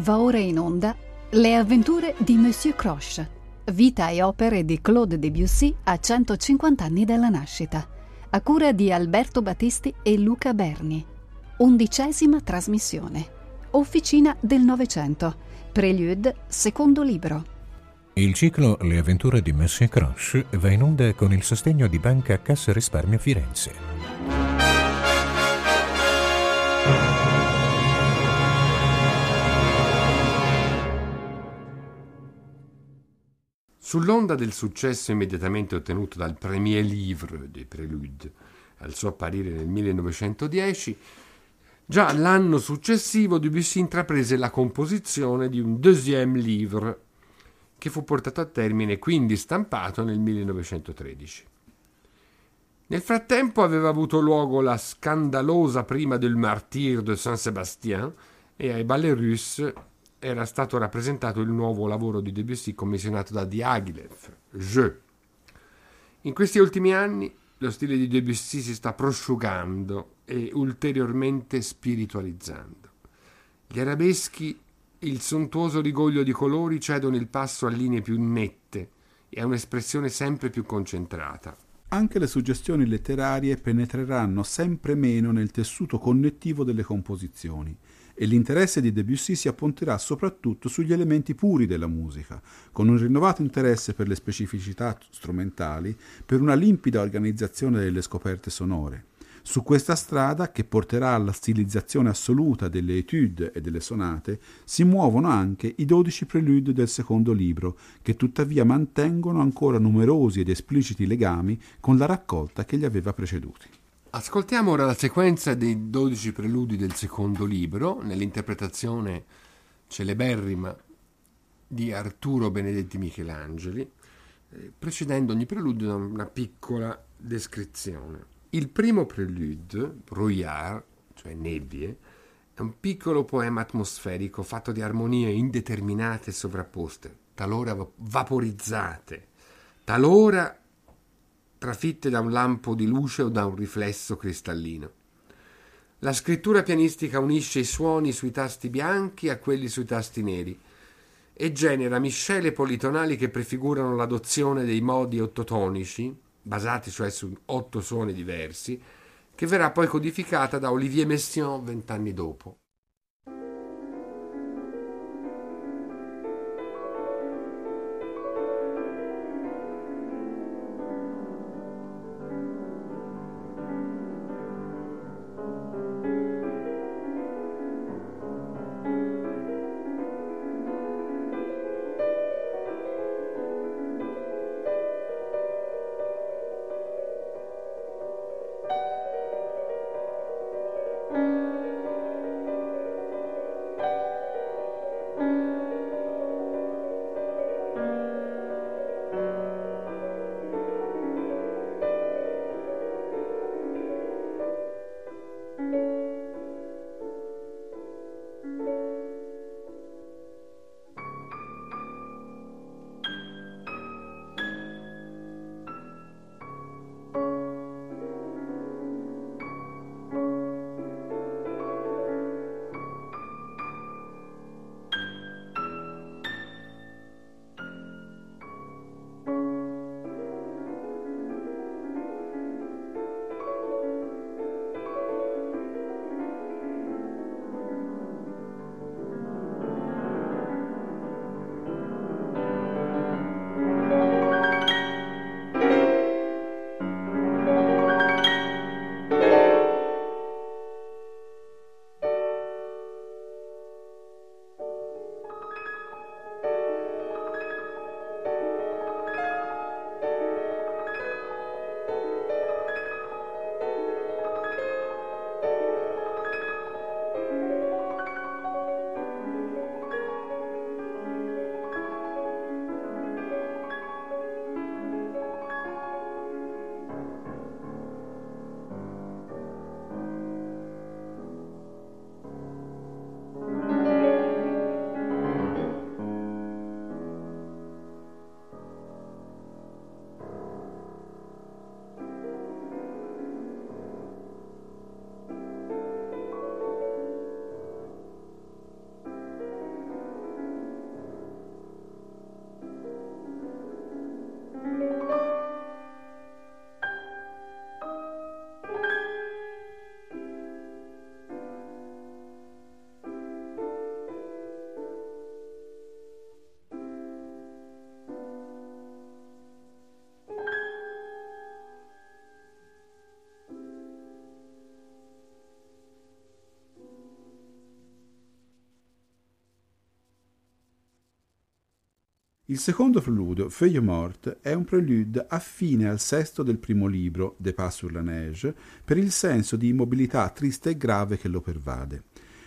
Va ora in onda Le avventure di Monsieur Croche, vita e opere di Claude Debussy a 150 anni dalla nascita, a cura di Alberto Battisti e Luca Berni. Undicesima trasmissione. Officina del Novecento. Prelude, secondo libro. Il ciclo Le avventure di Monsieur Croche va in onda con il sostegno di Banca Cassa Risparmio Firenze. Sull'onda del successo immediatamente ottenuto dal premier livre des Préludes al suo apparire nel 1910, già l'anno successivo Debussy intraprese la composizione di un deuxième livre che fu portato a termine e quindi stampato nel 1913. Nel frattempo aveva avuto luogo la scandalosa prima del Martyr de Saint-Sébastien e ai Ballets Russes era stato rappresentato il nuovo lavoro di Debussy commissionato da Diaghilev, Je. In questi ultimi anni lo stile di Debussy si sta prosciugando e ulteriormente spiritualizzando. Gli arabeschi e il sontuoso rigoglio di colori cedono il passo a linee più nette e a un'espressione sempre più concentrata. Anche le suggestioni letterarie penetreranno sempre meno nel tessuto connettivo delle composizioni e l'interesse di Debussy si appunterà soprattutto sugli elementi puri della musica, con un rinnovato interesse per le specificità strumentali, per una limpida organizzazione delle scoperte sonore. Su questa strada, che porterà alla stilizzazione assoluta delle etude e delle sonate, si muovono anche i dodici prelude del secondo libro, che tuttavia mantengono ancora numerosi ed espliciti legami con la raccolta che li aveva preceduti. Ascoltiamo ora la sequenza dei dodici preludi del secondo libro, nell'interpretazione celeberrima di Arturo Benedetti Michelangeli, eh, precedendo ogni preludio da una piccola descrizione. Il primo prelude, Brouillard, cioè nebbie, è un piccolo poema atmosferico fatto di armonie indeterminate e sovrapposte, talora vaporizzate, talora trafitte da un lampo di luce o da un riflesso cristallino. La scrittura pianistica unisce i suoni sui tasti bianchi a quelli sui tasti neri e genera miscele politonali che prefigurano l'adozione dei modi ottotonici, basati cioè su otto suoni diversi, che verrà poi codificata da Olivier Messiaen vent'anni dopo. Il secondo preludio, Feuille morte, è un prelude affine al sesto del primo libro, De Pas sur la neige, per il senso di immobilità triste e grave che lo pervade.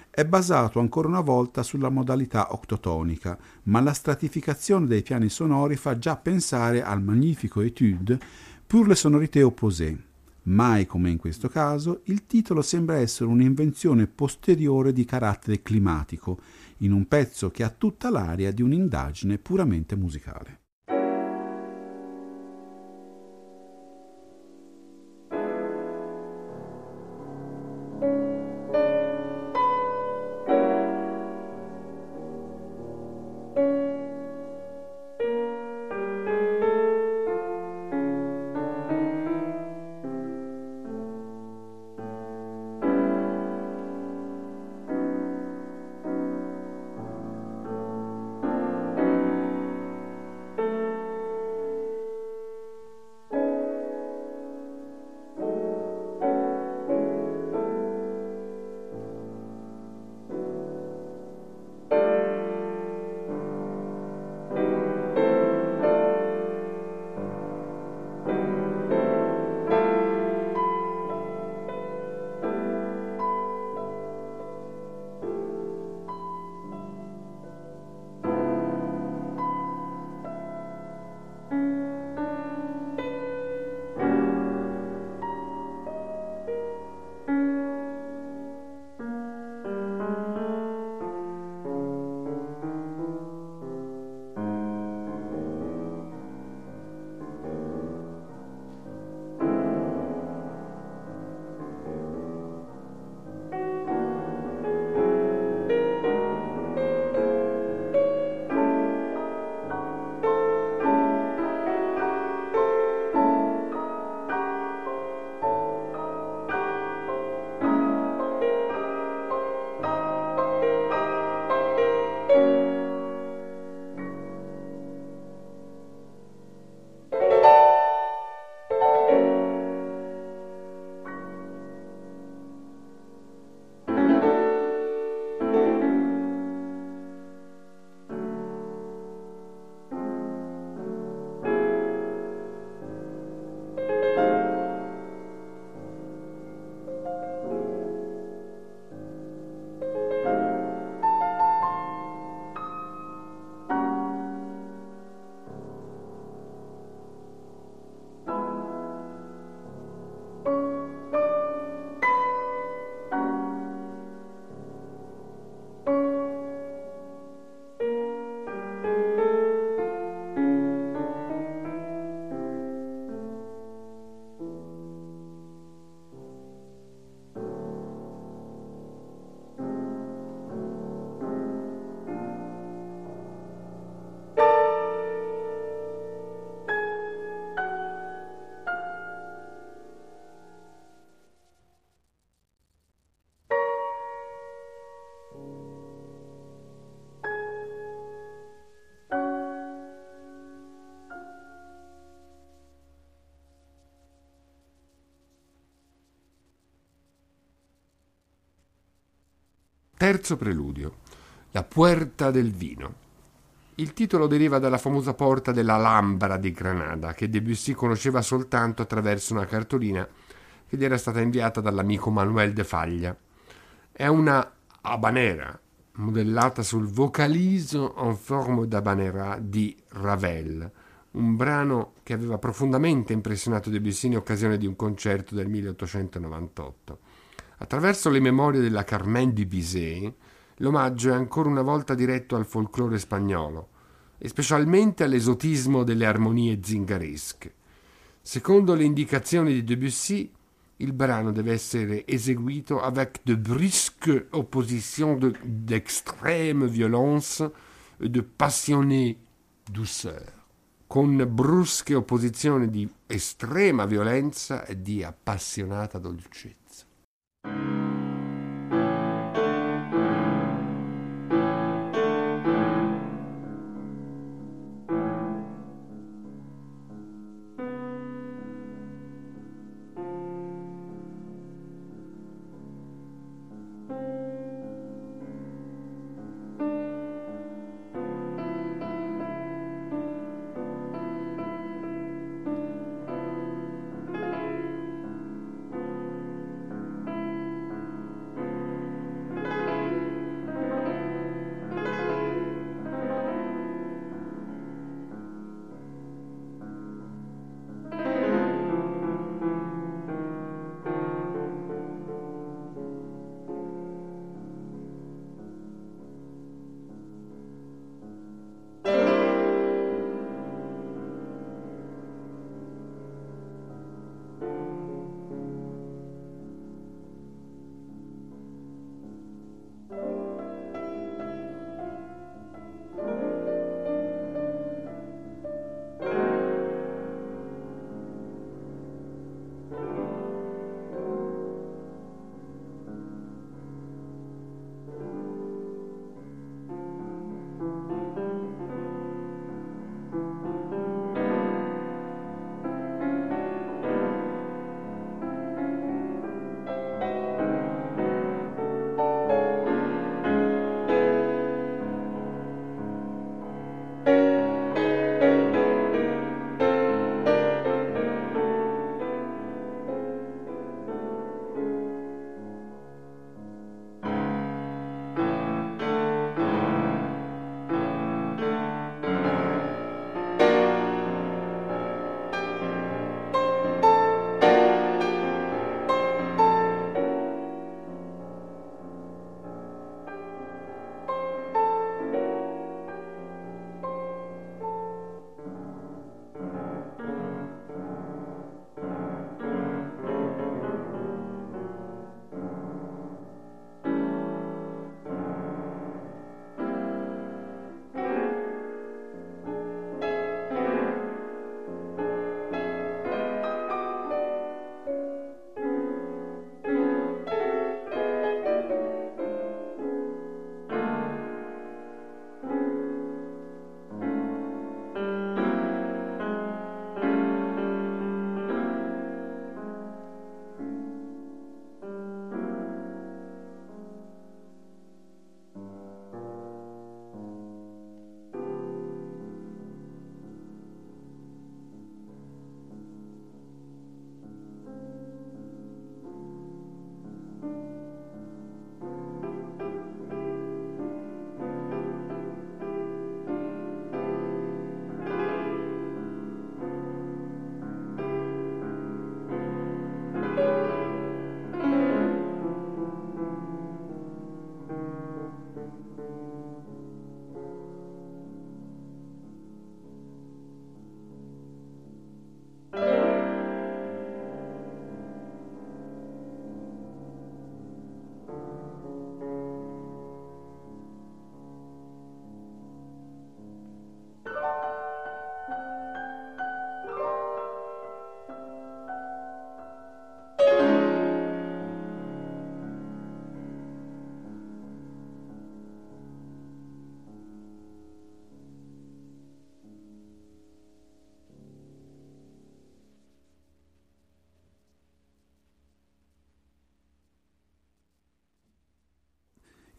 È basato ancora una volta sulla modalità octotonica, ma la stratificazione dei piani sonori fa già pensare al magnifico étude pour le sonorité opposées. Mai come in questo caso, il titolo sembra essere un'invenzione posteriore di carattere climatico, in un pezzo che ha tutta l'aria di un'indagine puramente musicale. Terzo preludio, La Puerta del Vino. Il titolo deriva dalla famosa porta della Alhambra di Granada, che Debussy conosceva soltanto attraverso una cartolina che gli era stata inviata dall'amico Manuel de Faglia. È una habanera, modellata sul vocaliso en forme d'habanera di Ravel, un brano che aveva profondamente impressionato Debussy in occasione di un concerto del 1898. Attraverso le memorie della Carmen di Bizet, l'omaggio è ancora una volta diretto al folklore spagnolo e specialmente all'esotismo delle armonie zingaresche. Secondo le indicazioni di Debussy, il brano deve essere eseguito avec de brusques oppositions d'extrême violence e de passionnée douceur, con brusche opposizioni di estrema violenza e di appassionata dolcezza. Thank you.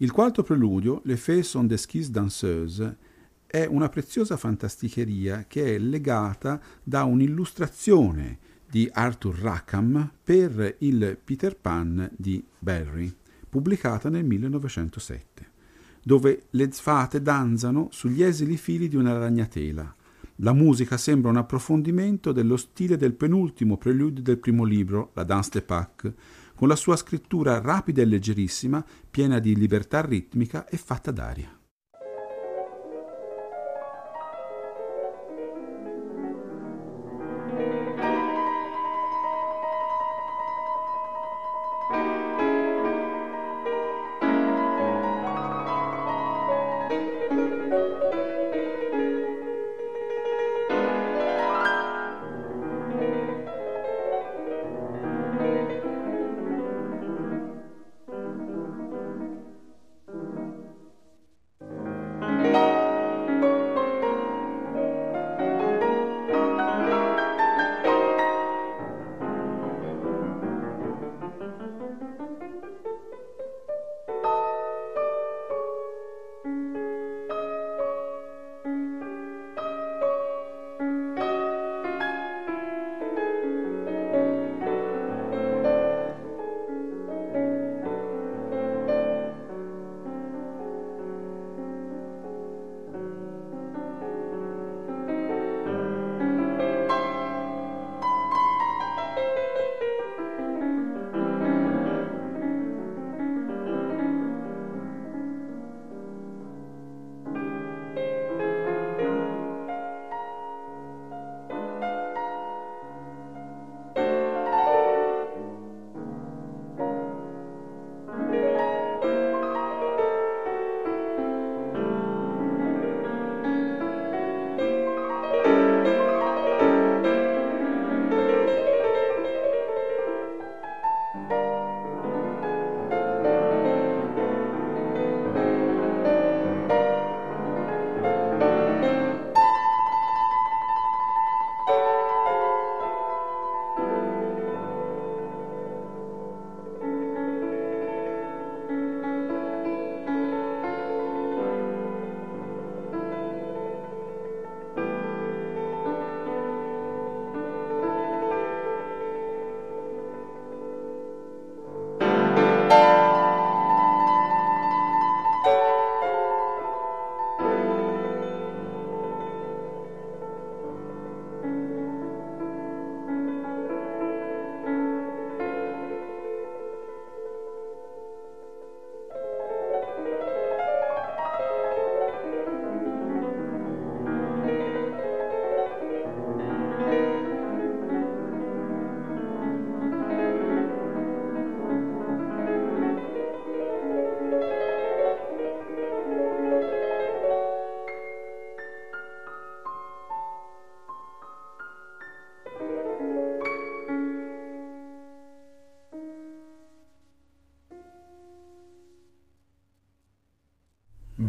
Il quarto preludio, Le Fées sont des skis danseuses, è una preziosa fantasticheria che è legata da un'illustrazione di Arthur Rackham per il Peter Pan di Barry, pubblicata nel 1907, dove le fate danzano sugli esili fili di una ragnatela. La musica sembra un approfondimento dello stile del penultimo preludio del primo libro, la Danse de Pâques, con la sua scrittura rapida e leggerissima, piena di libertà ritmica e fatta d'aria.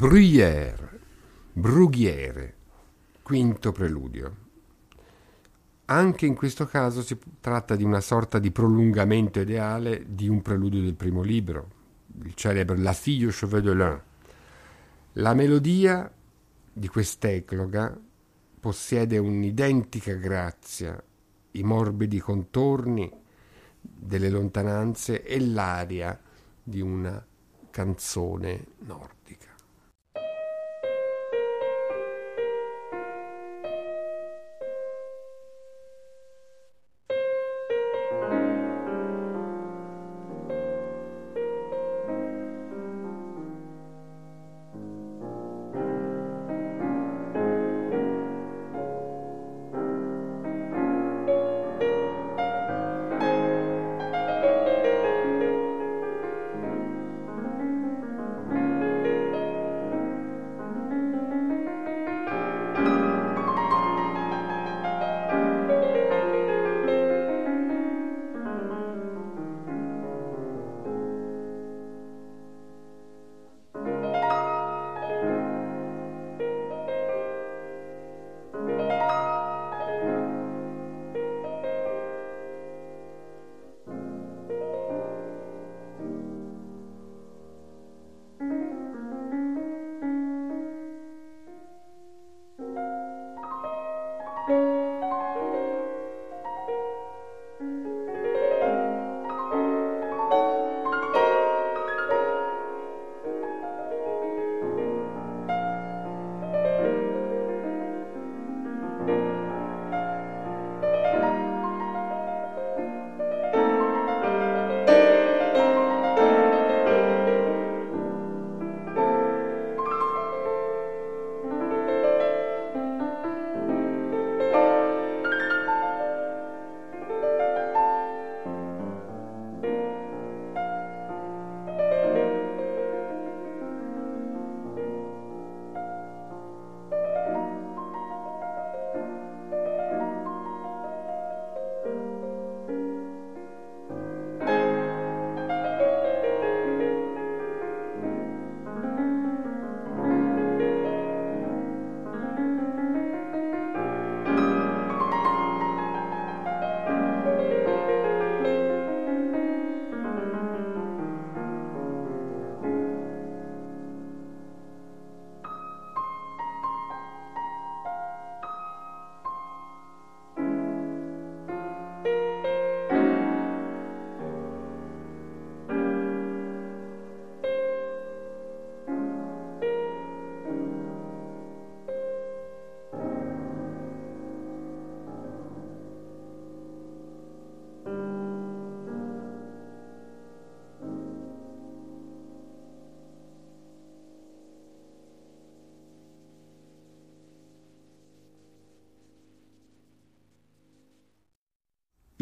Bruyère, brughiere, quinto preludio. Anche in questo caso si tratta di una sorta di prolungamento ideale di un preludio del primo libro, il celebre La fille cheveux de lin. La melodia di quest'ecloga possiede un'identica grazia, i morbidi contorni delle lontananze e l'aria di una canzone nordica.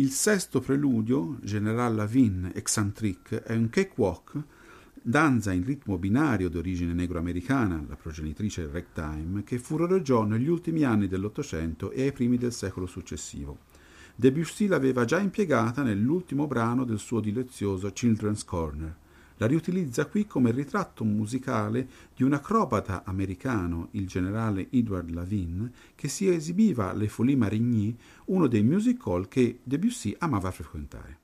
Il sesto preludio, General Lavigne Excentrique, è un cakewalk, danza in ritmo binario d'origine negro-americana, la progenitrice del ragtime, che furoreggiò negli ultimi anni dell'Ottocento e ai primi del secolo successivo. Debussy l'aveva già impiegata nell'ultimo brano del suo dilezioso Children's Corner. La riutilizza qui come ritratto musicale di un acrobata americano, il generale Edward Lavigne, che si esibiva alle Folies Marigny, uno dei music hall che Debussy amava frequentare.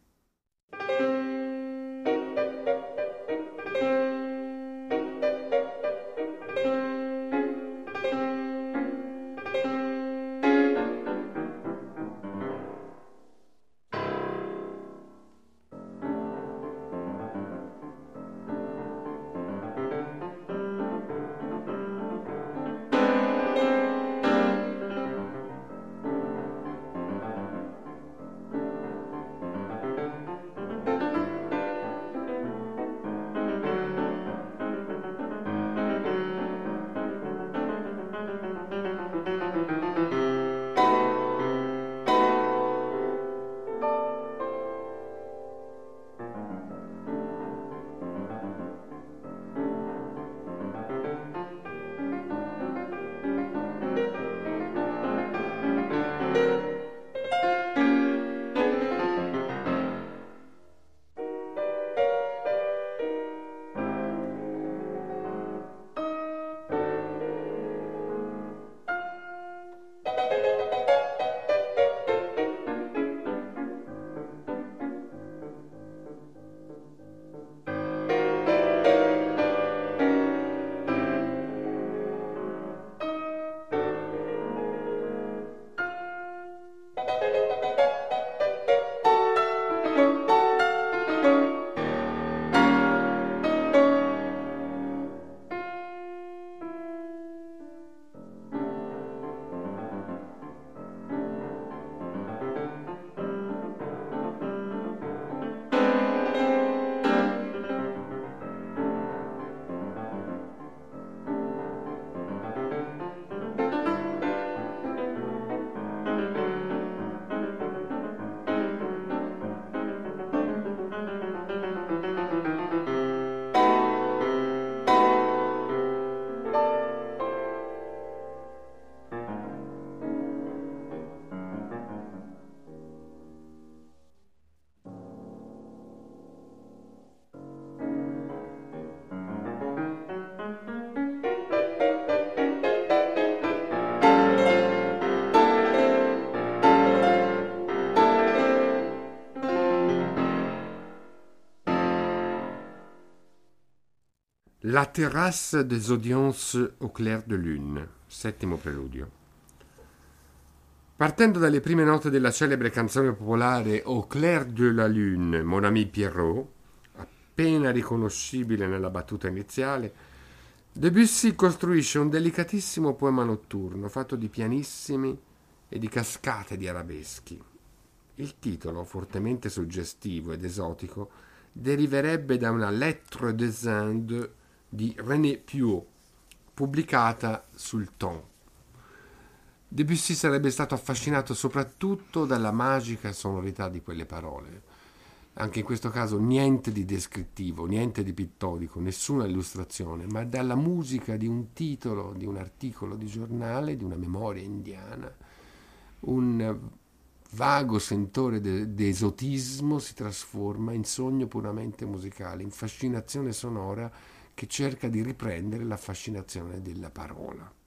La terrasse des audiences au clair de lune, settimo preludio. Partendo dalle prime note della celebre canzone popolare Au clair de la lune, Mon ami Pierrot, appena riconoscibile nella battuta iniziale, Debussy costruisce un delicatissimo poema notturno fatto di pianissimi e di cascate di arabeschi. Il titolo, fortemente suggestivo ed esotico, deriverebbe da una lettre des Indes di René Piot, pubblicata sul Ton. Debussy sarebbe stato affascinato soprattutto dalla magica sonorità di quelle parole. Anche in questo caso niente di descrittivo, niente di pittorico, nessuna illustrazione, ma dalla musica di un titolo, di un articolo di giornale, di una memoria indiana, un vago sentore d'esotismo si trasforma in sogno puramente musicale, in fascinazione sonora che cerca di riprendere la fascinazione della parola.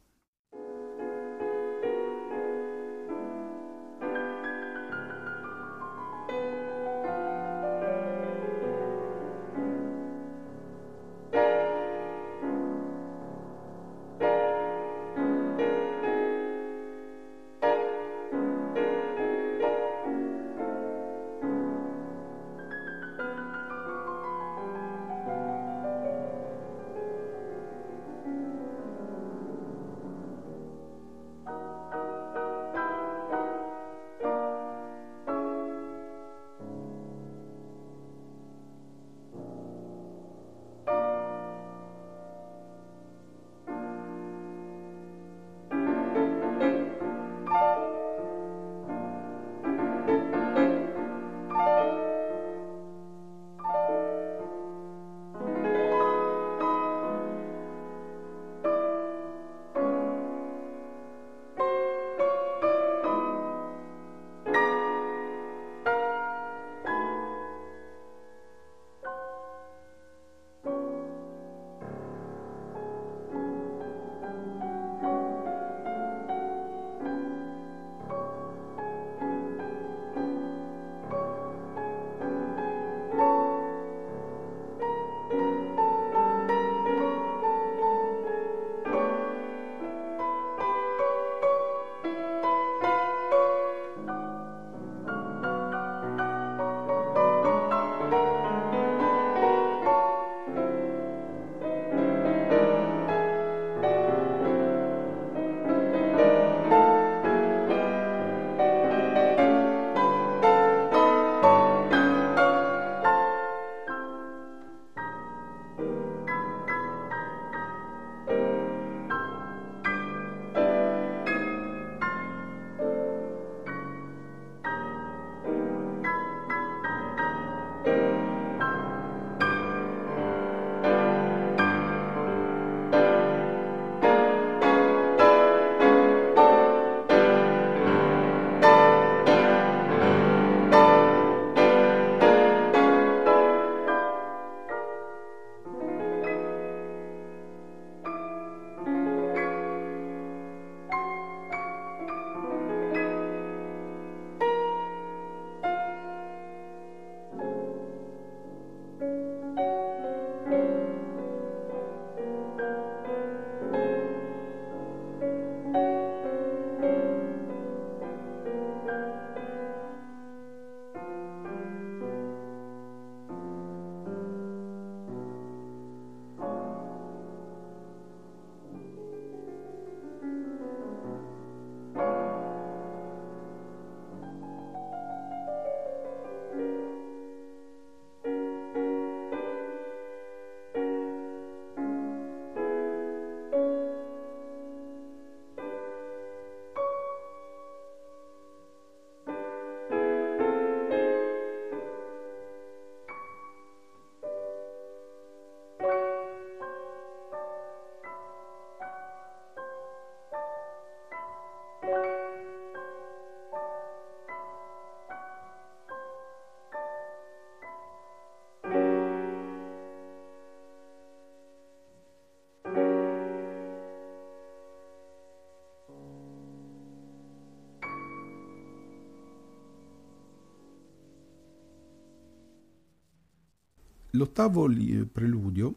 L'ottavo preludio,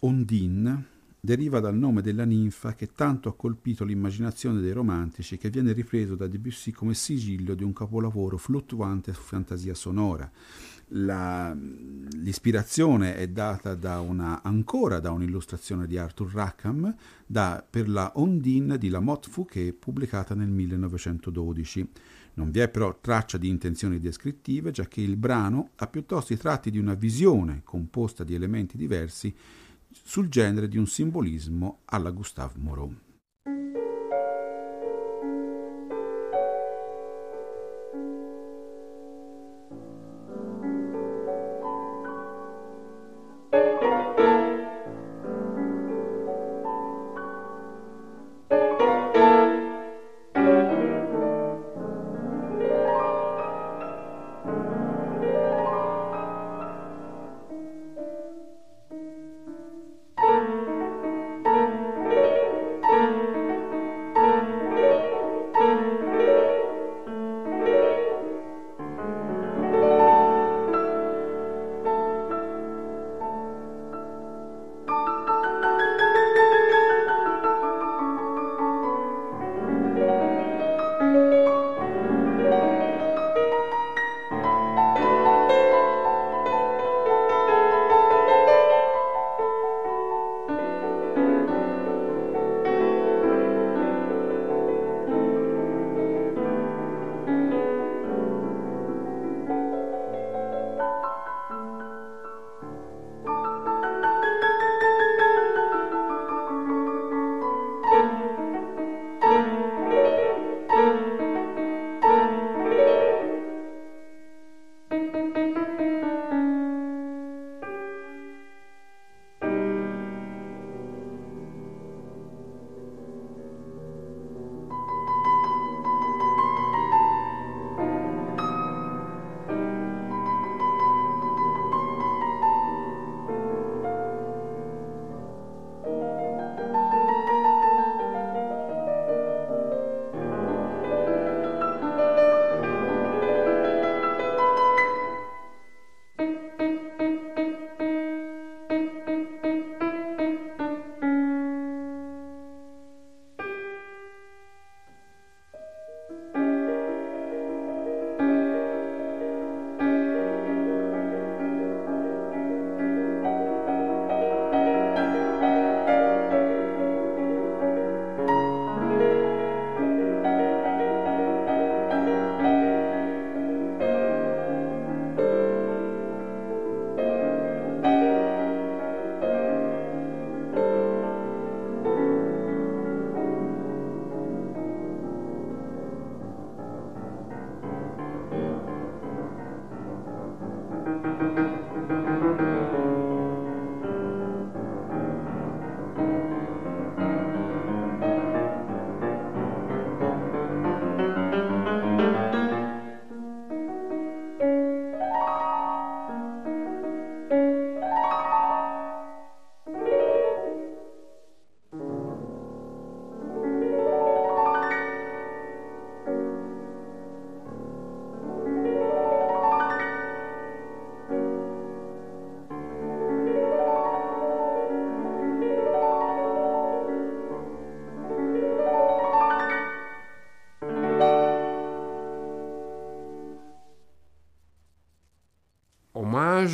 Ondine, deriva dal nome della ninfa che tanto ha colpito l'immaginazione dei romantici che viene ripreso da Debussy come sigillo di un capolavoro fluttuante su fantasia sonora. La, l'ispirazione è data da una, ancora da un'illustrazione di Arthur Rackham da, per la Ondine di Lamotte Fouquet pubblicata nel 1912. Non vi è però traccia di intenzioni descrittive, giacché il brano ha piuttosto i tratti di una visione composta di elementi diversi sul genere di un simbolismo alla Gustave Moreau.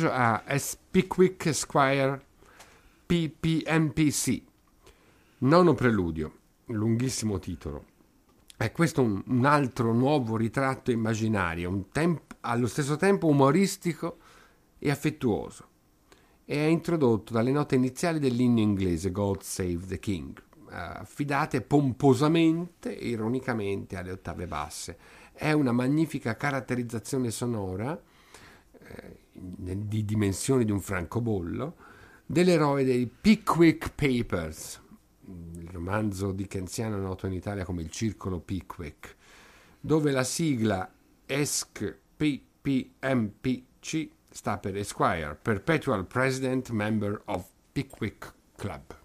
Omaggio a S. Pickwick Esquire PPMPC. Nono preludio, lunghissimo titolo. È questo un, un altro nuovo ritratto immaginario, temp- allo stesso tempo umoristico e affettuoso. E è introdotto dalle note iniziali dell'inno inglese God Save the King, affidate pomposamente e ironicamente alle ottave basse. È una magnifica caratterizzazione sonora di dimensioni di un francobollo, dell'eroe dei Pickwick Papers, il romanzo dickensiano noto in Italia come il Circolo Pickwick, dove la sigla ESC PPMPC sta per Esquire, Perpetual President Member of Pickwick Club.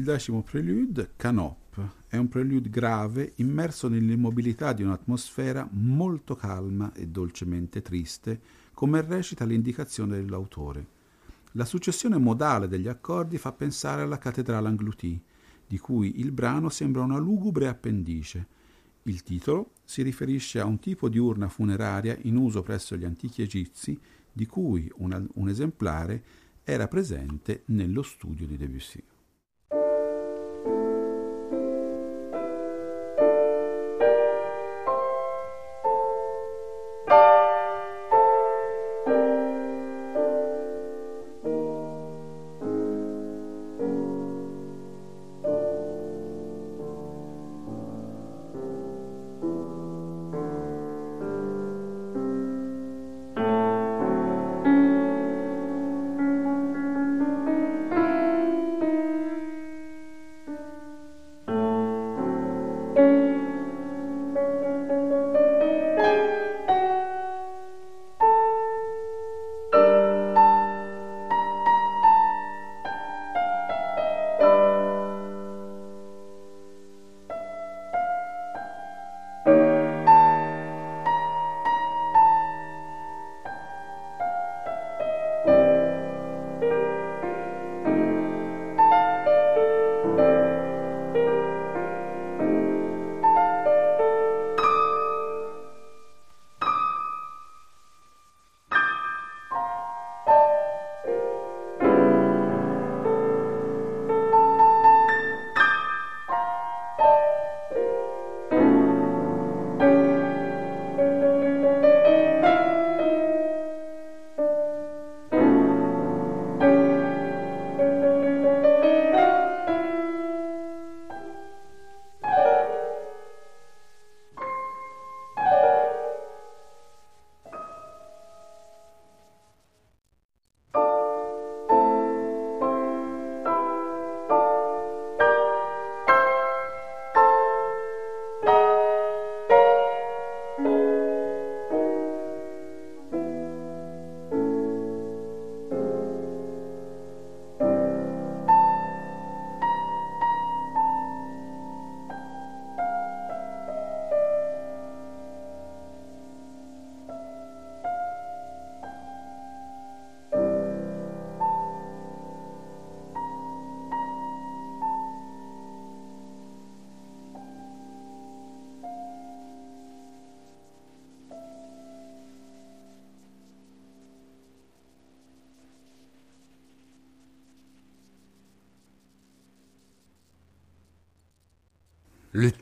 Il decimo prelude, Canop, è un prelude grave immerso nell'immobilità di un'atmosfera molto calma e dolcemente triste, come recita l'indicazione dell'autore. La successione modale degli accordi fa pensare alla cattedrale Anglouti, di cui il brano sembra una lugubre appendice. Il titolo si riferisce a un tipo di urna funeraria in uso presso gli antichi egizi, di cui una, un esemplare era presente nello studio di Debussy.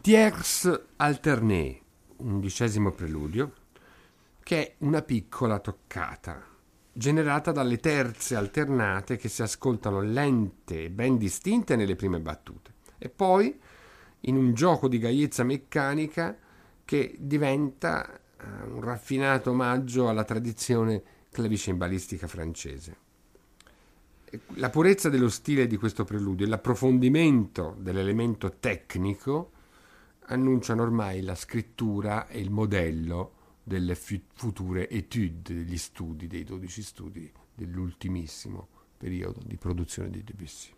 Tierce Alterné, undicesimo preludio, che è una piccola toccata, generata dalle terze alternate che si ascoltano lente e ben distinte nelle prime battute, e poi in un gioco di gaiezza meccanica che diventa eh, un raffinato omaggio alla tradizione clavicembalistica francese. La purezza dello stile di questo preludio e l'approfondimento dell'elemento tecnico annunciano ormai la scrittura e il modello delle future etude, degli studi, dei 12 studi dell'ultimissimo periodo di produzione di Debussy.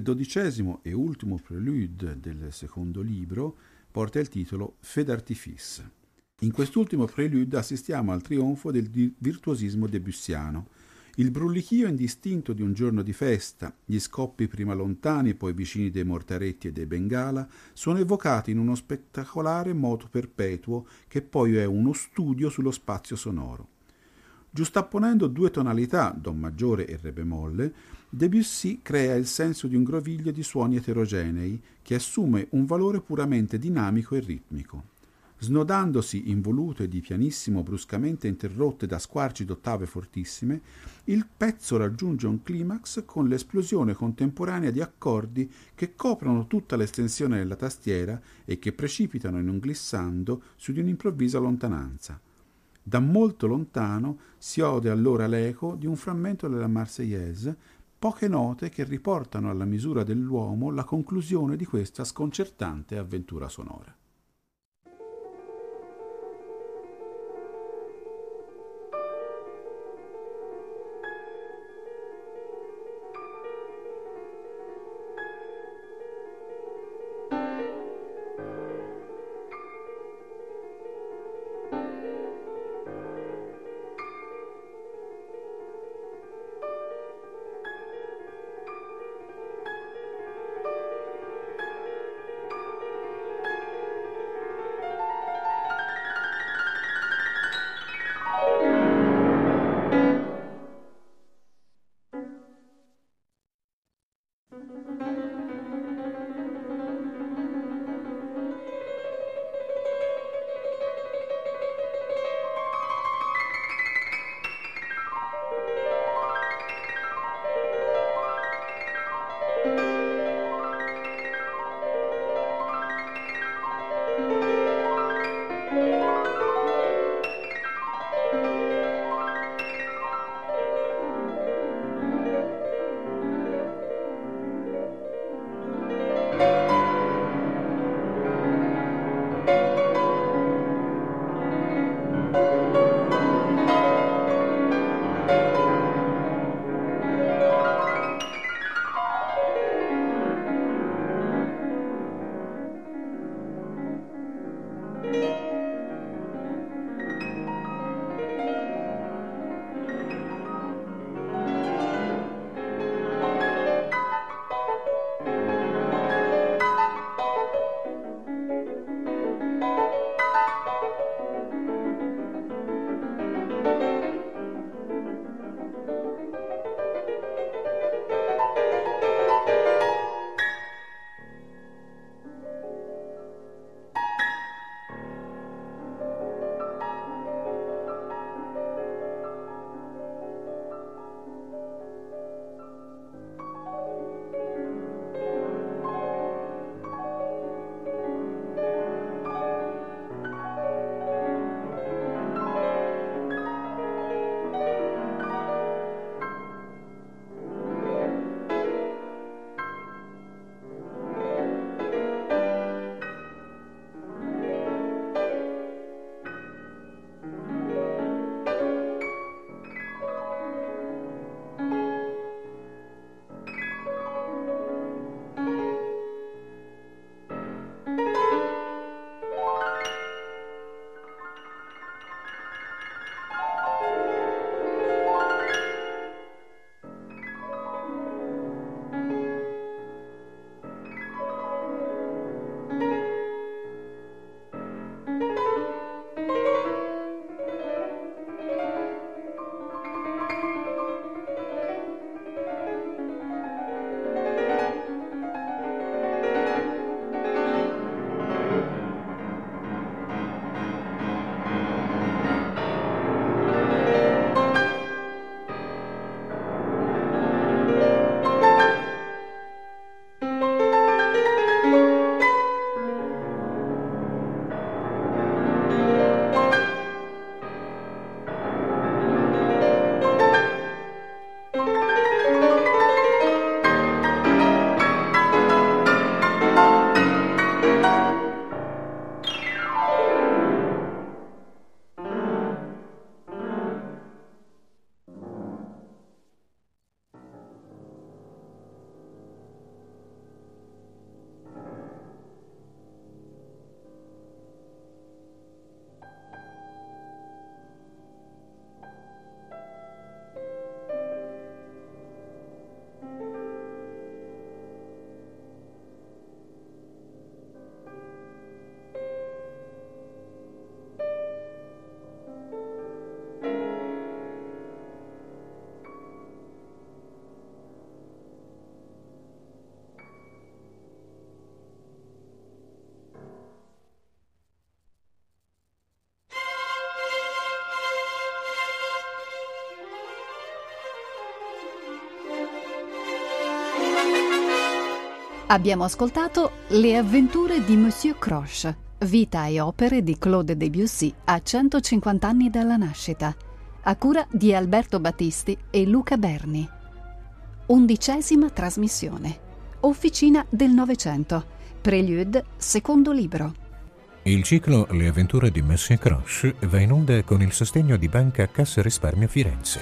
Il dodicesimo e ultimo prelude del secondo libro porta il titolo Fedartifice. In quest'ultimo prelude assistiamo al trionfo del virtuosismo debussiano. Il brulichio indistinto di un giorno di festa, gli scoppi prima lontani e poi vicini dei mortaretti e dei bengala, sono evocati in uno spettacolare moto perpetuo che poi è uno studio sullo spazio sonoro. Giustapponendo due tonalità, Do maggiore e Re bemolle, Debussy crea il senso di un groviglio di suoni eterogenei che assume un valore puramente dinamico e ritmico. Snodandosi in volute di pianissimo bruscamente interrotte da squarci d'ottave fortissime, il pezzo raggiunge un climax con l'esplosione contemporanea di accordi che coprono tutta l'estensione della tastiera e che precipitano in un glissando su di un'improvvisa lontananza. Da molto lontano si ode allora l'eco di un frammento della Marseillaise, poche note che riportano alla misura dell'uomo la conclusione di questa sconcertante avventura sonora. Abbiamo ascoltato Le avventure di Monsieur Croche, vita e opere di Claude Debussy a 150 anni dalla nascita, a cura di Alberto Battisti e Luca Berni. Undicesima trasmissione. Officina del Novecento. Prelude, secondo libro. Il ciclo Le avventure di Monsieur Croche va in onda con il sostegno di Banca Cassa Risparmio Firenze.